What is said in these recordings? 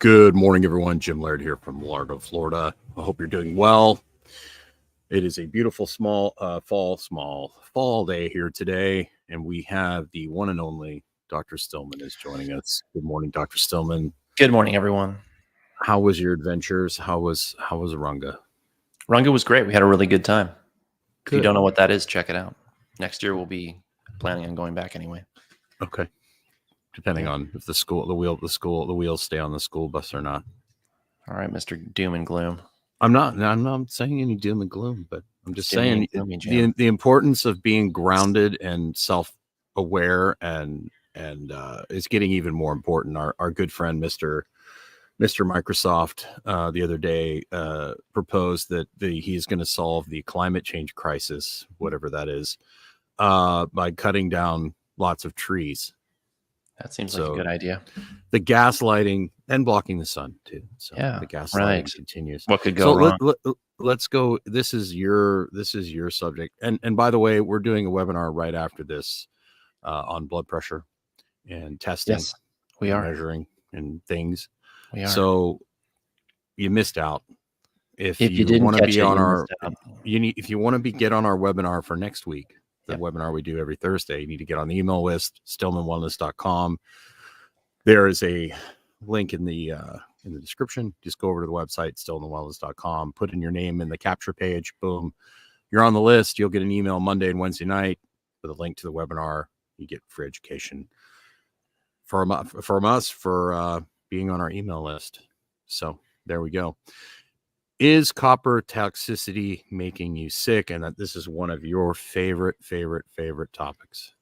Good morning, everyone. Jim Laird here from Largo, Florida. I hope you're doing well. It is a beautiful, small, uh, fall, small fall day here today, and we have the one and only Dr. Stillman is joining us. Good morning, Dr. Stillman. Good morning, everyone. How was your adventures? How was how was Runga? Runga was great. We had a really good time. If you don't know what that is, check it out. Next year we'll be planning on going back anyway. Okay. Depending on if the school, the wheel, the school, the wheels stay on the school bus or not. All right, Mr. Doom and Gloom. I'm not. I'm not saying any doom and gloom, but I'm just Doom saying the the importance of being grounded and self aware and and uh, is getting even more important. Our our good friend Mister Mister Microsoft uh, the other day uh, proposed that the, he's going to solve the climate change crisis, whatever that is, uh, by cutting down lots of trees. That seems like a good idea. The gaslighting and blocking the sun too. So Yeah, the gaslighting right. continues What could so go wrong? let, let, let's go this is your this is your subject and and by the way we're doing a webinar right after this uh, on blood pressure and testing yes, we and are. measuring and things We are. so you missed out if, if you, didn't want to be it, on our you need if you want to be get on our webinar for next week the Yep. webinar we do every thursday you need to get on the email list stillmanwellness.com there is a link in the uh in the description. Just go over to the website stillmanwellness.com put in your name in the capture page boom you're on the list. You'll get an email monday and wednesday night with a link to the webinar. You get free education from from us for uh being on our email list. So there we go is copper toxicity making you sick and that this is one of your favorite favorite favorite topics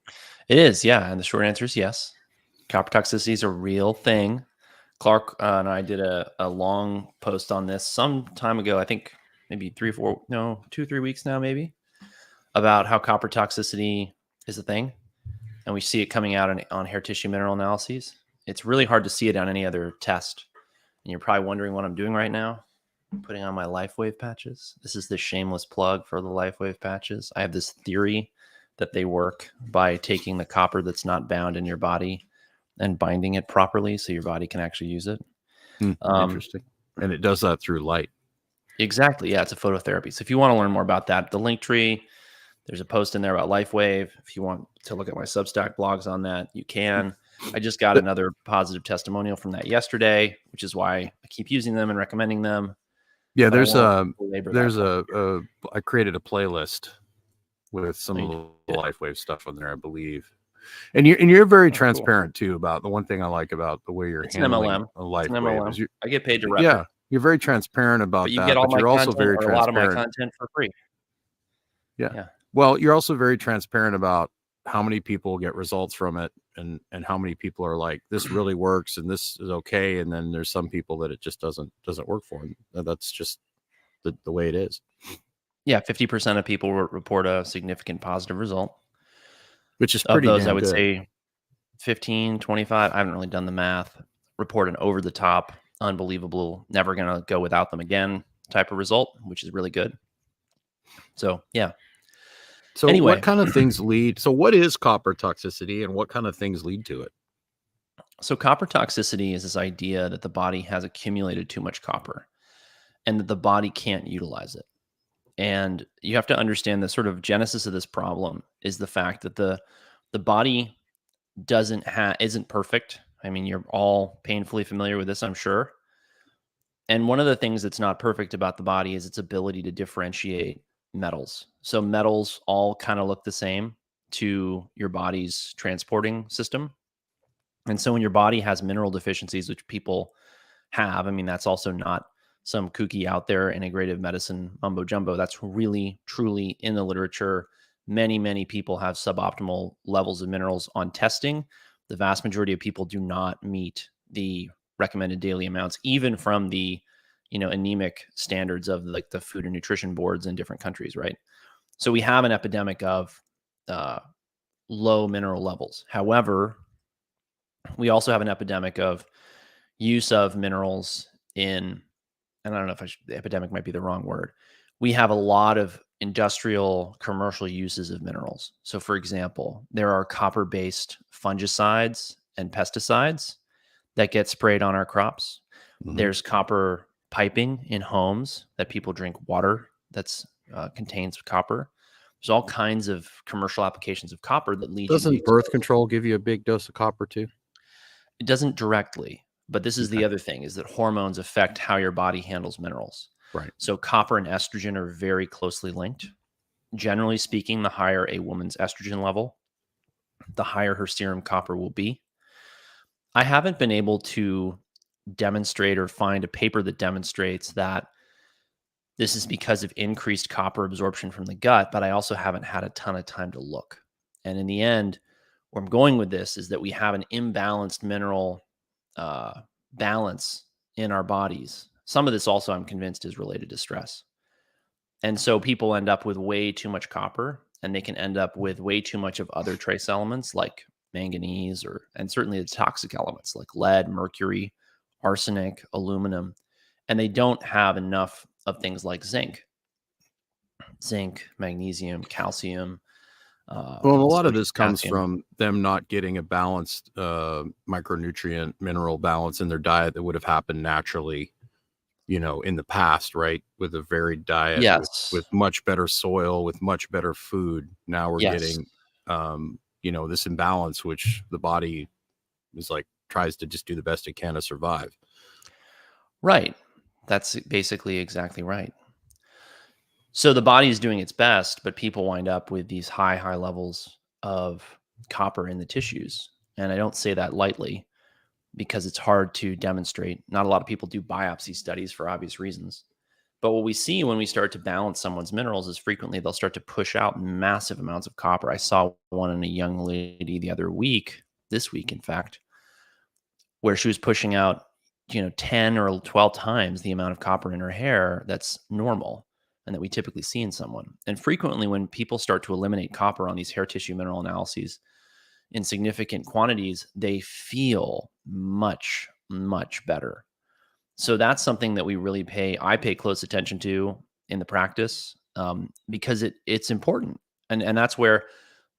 It is, yeah. And the short answer is yes. Copper toxicity is a real thing. Clark uh, and I did a, a long post on this some time ago. I think maybe three, four, no, two, three weeks now, maybe, about how copper toxicity is a thing. And we see it coming out on, on hair tissue mineral analyses. It's really hard to see it on any other test. And you're probably wondering what I'm doing right now. Putting on my LifeWave patches. This is the shameless plug for the LifeWave patches. I have this theory that they work by taking the copper that's not bound in your body and binding it properly so your body can actually use it. Hmm, Um, interesting and it does that through light Exactly. Yeah, it's a phototherapy. So if you want to learn more about that, the link tree, there's a post in there about LifeWave. If you want to look at my Substack blogs on that, you can. I just got another positive testimonial from that yesterday, which is why I keep using them and recommending them. Yeah there's a won't belabor that there's a, a i created a playlist with some Oh, of the did? LifeWave stuff on there i believe and you're and you're very Oh, cool. transparent too about the one thing i like about the way you're It's an handling MLM. a an MLM. is you I get paid to rep. yeah you're very transparent about but you that get all but you're also very or a lot of my content for free. Yeah. Well, you're also very transparent about how many people get results from it and and how many people are like this really works and this is okay and then there's some people that it just doesn't doesn't work for and that's just the, the way it is Yeah, 50% of people report a significant positive result. which is Of those, I would good. say 15, 25, I haven't really done the math, report an over the top, unbelievable, never going to go without them again type of result, which is really good. So, yeah. So anyway. what kind of things lead so what is copper toxicity and what kind of things lead to it So, copper toxicity is this idea that the body has accumulated too much copper and that the body can't utilize it. And you have to understand the sort of genesis of this problem is the fact that the the body doesn't have isn't perfect. I mean, you're all painfully familiar with this, I'm sure. And one of the things that's not perfect about the body is its ability to differentiate metals. So metals all kind of look the same to your body's transporting system. And so when your body has mineral deficiencies, which people have, I mean, that's also not some kooky out there integrative medicine mumbo jumbo. That's really, truly in the literature. Many, many people have suboptimal levels of minerals on testing. The vast majority of people do not meet the recommended daily amounts, even from the you know anemic standards of like the food and nutrition boards in different countries, right? So we have an epidemic of uh, low mineral levels. However, we also have an epidemic of use of minerals in, and I don't know if I should, the epidemic might be the wrong word. We have a lot of industrial commercial uses of minerals. So, for example, there are copper based fungicides and pesticides that get sprayed on our crops. Mhm. There's copper piping in homes that people drink water that's uh, contains copper. There's all kinds of commercial applications of copper that lead. to Doesn't birth control give you a big dose of copper too? It doesn't directly, but this is the other thing: is that hormones affect how your body handles minerals. Right. So copper and estrogen are very closely linked. Generally speaking, the higher a woman's estrogen level, the higher her serum copper will be. I haven't been able to demonstrate or find a paper that demonstrates that this is because of increased copper absorption from the gut, but I also haven't had a ton of time to look. And in the end, where I'm going with this is that we have an imbalanced mineral uh, balance in our bodies. Some of this also, I'm convinced, is related to stress. And so people end up with way too much copper and they can end up with way too much of other trace elements like manganese or and certainly the toxic elements like lead, mercury, arsenic, aluminum, and they don't have enough of things like zinc, zinc, magnesium, calcium. Uh, Well, a lot of this comes from them not getting a balanced uh, micronutrient mineral balance in their diet that would have happened naturally, you know, in the past, right? With a varied diet, with- Yes. with, much better soil, with much better food. Now we're Yes. getting, um, you know, this imbalance, which the body is like tries to just do the best it can to survive. Right. That's basically exactly right. So the body is doing its best, but people wind up with these high, high levels of copper in the tissues. And I don't say that lightly because it's hard to demonstrate. Not a lot of people do biopsy studies for obvious reasons. But what we see when we start to balance someone's minerals is frequently they'll start to push out massive amounts of copper. I saw one in a young lady the other week, this week, in fact, where she was pushing out you know 10 or 12 times the amount of copper in her hair that's normal and that we typically see in someone. And frequently when people start to eliminate copper on these hair tissue mineral analyses in significant quantities they feel much much better. So that's something that we really pay i pay close attention to in the practice um, because it it's important. And and that's where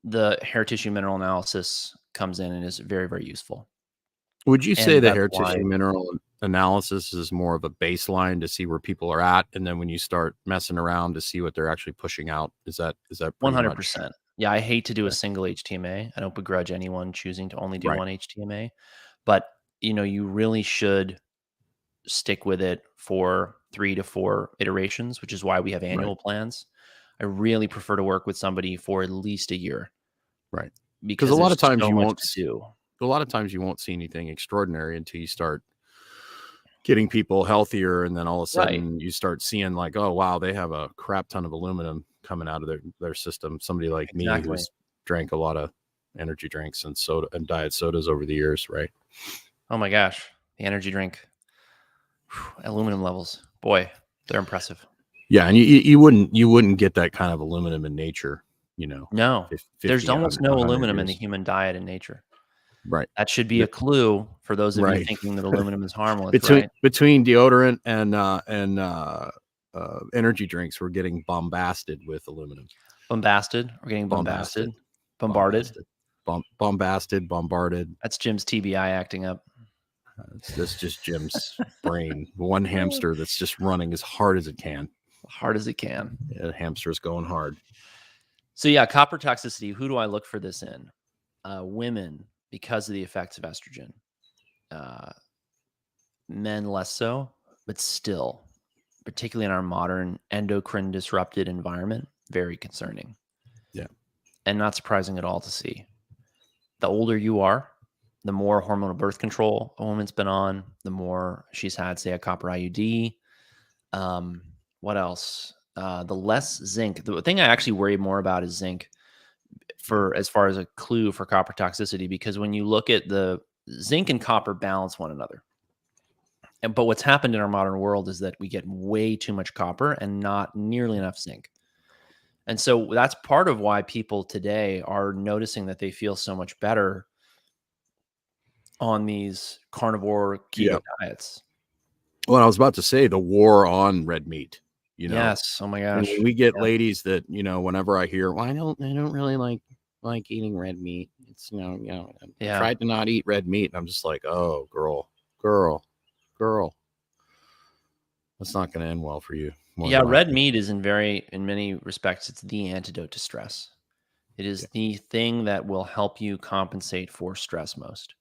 the hair tissue mineral analysis comes in and is very very useful Would you say the hair why- tissue mineral analysis is more of a baseline to see where people are at, and then when you start messing around to see what they're actually pushing out, is that is that one hundred percent? Yeah, I hate to do a single HTMA. I don't begrudge anyone choosing to only do Right. one HTMA, but you know, you really should stick with it for three to four iterations, which is why we have annual plans. I really prefer to work with somebody for at least a year, Right. Because a lot of times so you won't do. A lot of times you won't see anything extraordinary until you start getting people healthier and then all of a Right. sudden you start seeing like oh wow they have a crap ton of aluminum coming out of their their system somebody like me Exactly. who's drank a lot of energy drinks and soda and diet sodas over the years right Oh my gosh, the energy drink, Whew, aluminum levels, boy, they're impressive. yeah and you you wouldn't you wouldn't get that kind of aluminum in nature you know No, there's almost no 100 aluminum in the human diet in nature. Right That should be a clue for those of you thinking that aluminum is harmless. between right? between deodorant and uh and uh uh energy drinks we're getting bombasted with aluminum Bombasted. We're getting bombasted. Bombarded. Bomb, bombasted, bombarded. That's Jim's TBI acting up. It's, that's just Jim's brain. One hamster that's just running as hard as it can. Hard as it can. Yeah, hamster's going hard. So yeah, copper toxicity. Who do I look for this in? Uh, women, because of the effects of estrogen. Uh, men less so, but still, particularly in our modern endocrine disrupted environment, very concerning. Yeah. and not surprising at all to see. The older you are, the more hormonal birth control a woman's been on, the more she's had, say, a copper IUD. Um, what else? Uh, the less zinc. The thing I actually worry more about is zinc for as far as a clue for copper toxicity, because when you look at the zinc and copper balance one another. And but what's happened in our modern world is that we get way too much copper and not nearly enough zinc. And so that's part of why people today are noticing that they feel so much better on these carnivore keto Yep. diets. Well, I was about to say the war on red meat. You know, yes. Oh my gosh. we get Yeah. ladies that you know. Whenever I hear, well, I don't, I don't really like like eating red meat. It's you know, you know, I Yeah. tried to not eat red meat, and I'm just like, oh, girl, girl, girl. That's not going to end well for you. yeah, red meat is in very in many respects it's the antidote to stress. It is Yeah. the thing that will help you compensate for stress most.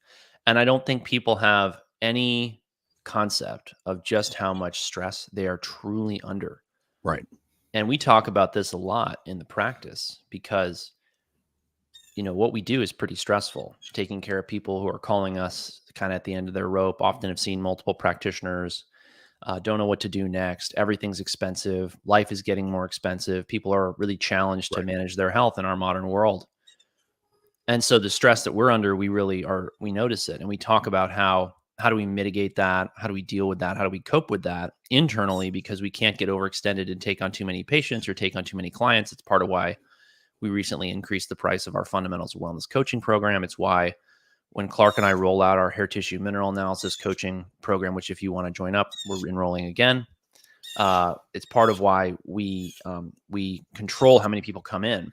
And I don't think people have any concept of just how much stress they are truly under. Right. And we talk about this a lot in the practice because you know what we do is pretty stressful. Taking care of people who are calling us kind of at the end of their rope, often have seen multiple practitioners, uh, don't know what to do next. Everything's expensive. Life is getting more expensive. People are really challenged to manage their health in our modern world. And so the stress that we're under, we really are, we notice it. And we talk about how, how do we mitigate that? How do we deal with that? How do we cope with that internally? Because we can't get overextended and take on too many patients or take on too many clients. It's part of why we recently increased the price of our fundamentals wellness coaching program. It's why when Clark and I roll out our hair tissue mineral analysis coaching program, which if you want to join up, we're enrolling again. Uh, it's part of why we um, we control how many people come in,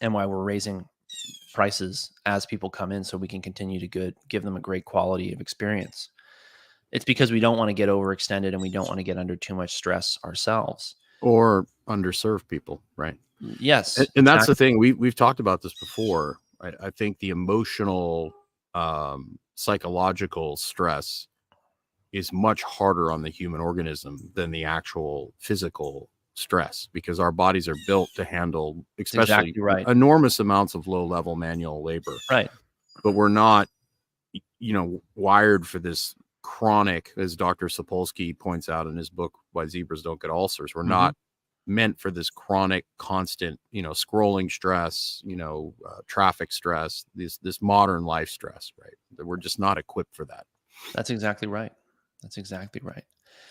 and why we're raising prices as people come in, so we can continue to good give them a great quality of experience. It's because we don't want to get overextended and we don't want to get under too much stress ourselves. or underserved people, right? Yes, and, and that's the thing we we've talked about this before I, I think the emotional um psychological stress is much harder on the human organism than the actual physical stress because our bodies are built to handle especially exactly right. enormous amounts of low level manual labor right. but we're not you know wired for this chronic as dr sapolsky points out in his book why zebras don't get ulcers we're Mhm. not meant for this chronic constant you know scrolling stress you know uh, traffic stress this this modern life stress right we're just not equipped for that That's exactly right. That's exactly right.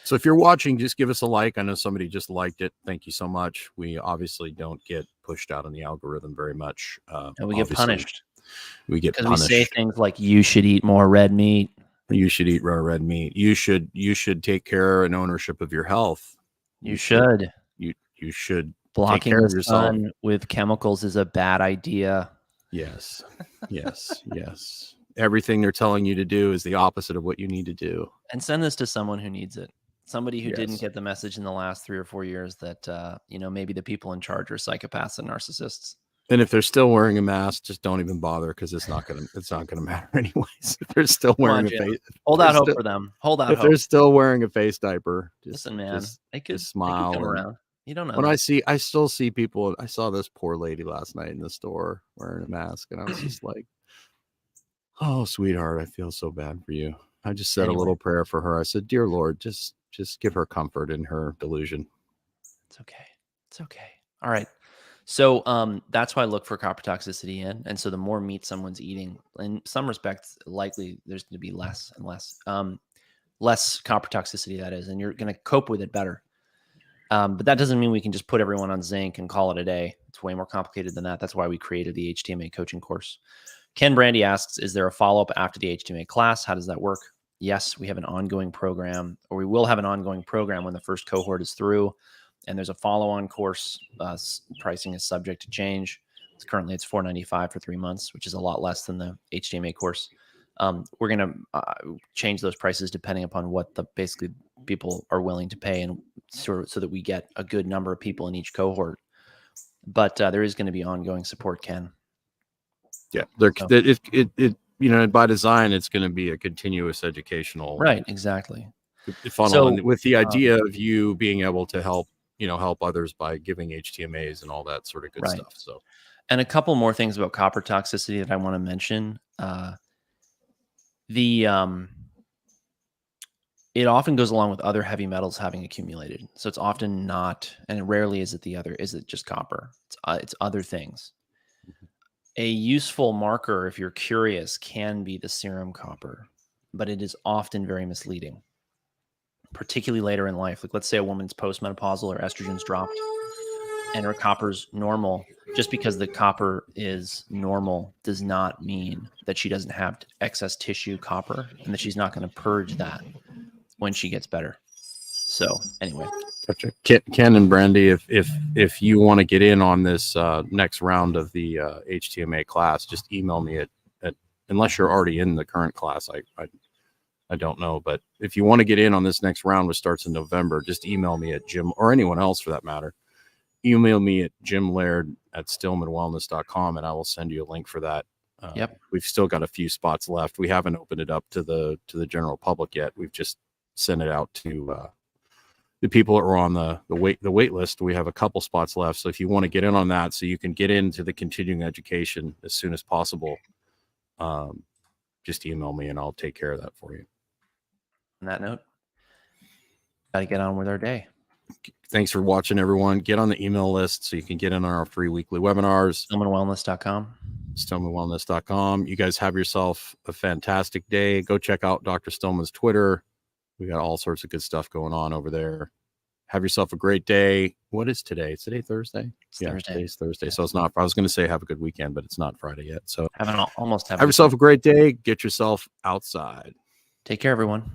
So if you're watching just give us a like. I know somebody just liked it. Thank you so much. We obviously don't get pushed out on the algorithm very much uh, And we get punished. We get because we say things like "you should eat more red meat." you should eat raw red meat. You should you should take care and ownership of your health. You should. you you should Blocking the sun with chemicals is a bad idea. yes. Yes. Yes everything they're telling you to do is the opposite of what you need to do And send this to someone who needs it. Somebody who didn't get the message in the last three or four years that uh, you know maybe the people in charge are psychopaths and narcissists. and if they're still wearing a mask just don't even bother because it's not gonna it's not gonna matter anyways if they're still Come on, wearing a face Hold out hope still- for them. Hold out hope. if hope. they're still wearing a face diaper just, Listen, man, just- they could, just they could smile come and- around. You don't know. when that. i see i still see people i saw this poor lady last night in the store wearing a mask and i was just like oh sweetheart i feel so bad for you i just said Anyway. a little prayer for her i said dear lord just just give her comfort in her delusion It's okay. It's okay. All right. So um, that's why I look for copper toxicity in. And so the more meat someone's eating, in some respects, likely there's going to be less and less, um, less copper toxicity. That is, and you're going to cope with it better. Um, but that doesn't mean we can just put everyone on zinc and call it a day. It's way more complicated than that. That's why we created the HTMA coaching course. Ken Brandy asks, is there a follow up after the HTMA class? How does that work? Yes, we have an ongoing program, or we will have an ongoing program when the first cohort is through and there's a follow-on course. Uh, pricing is subject to change. It's currently it's 495 for three months, which is a lot less than the HTMA course. Um, we're gonna uh, change those prices depending upon what the basically people are willing to pay, and so so that we get a good number of people in each cohort. But uh, there is going to be ongoing support, Ken. Yeah they're So- it, it it you know by design it's going to be a continuous educational Right, exactly. funnel So, with the um, idea of you being able to help you know help others by giving htmas and all that sort of good Right. stuff so And a couple more things about copper toxicity that I want to mention. Uh, the um, it often goes along with other heavy metals having accumulated. So it's often not, and rarely is it the other. Is it just copper? It's uh, it's other things. A useful marker, if you're curious, can be the serum copper, but it is often very misleading, particularly later in life. Like let's say a woman's postmenopausal or estrogen's dropped, and her copper's normal just because the copper is normal does not mean that she doesn't have excess tissue copper and that she's not going to purge that when she gets better. So, anyway, gotcha. ken, ken and brandy if if if you want to get in on this uh next round of the uh htma class just email me at, at unless you're already in the current class i i I don't know. But if you want to get in on this next round, which starts in November, just email me at Jim or anyone else for that matter. Email me at Jim Laird at stillmanwellness.com and I will send you a link for that. Uh, Yep. We've still got a few spots left. We haven't opened it up to the to the general public yet. We've just sent it out to uh, the people that were on the the wait the wait list. We have a couple spots left. So if you want to get in on that, so you can get into the continuing education as soon as possible, um, just email me and I'll take care of that for you. On that note, got to get on with our day. Thanks for watching, everyone. Get on the email list so you can get in on our free weekly webinars. StillmanWellness.com. StillmanWellness.com. You guys have yourself a fantastic day. Go check out Dr. Stillman's Twitter. We got all sorts of good stuff going on over there. Have yourself a great day. What is today? Is today Thursday? It's yeah, Thursday. today's Thursday. So it's not. I was going to say have a good weekend, but it's not Friday yet. So Having al- almost have. have yourself a great day. Get yourself outside. Take care, everyone.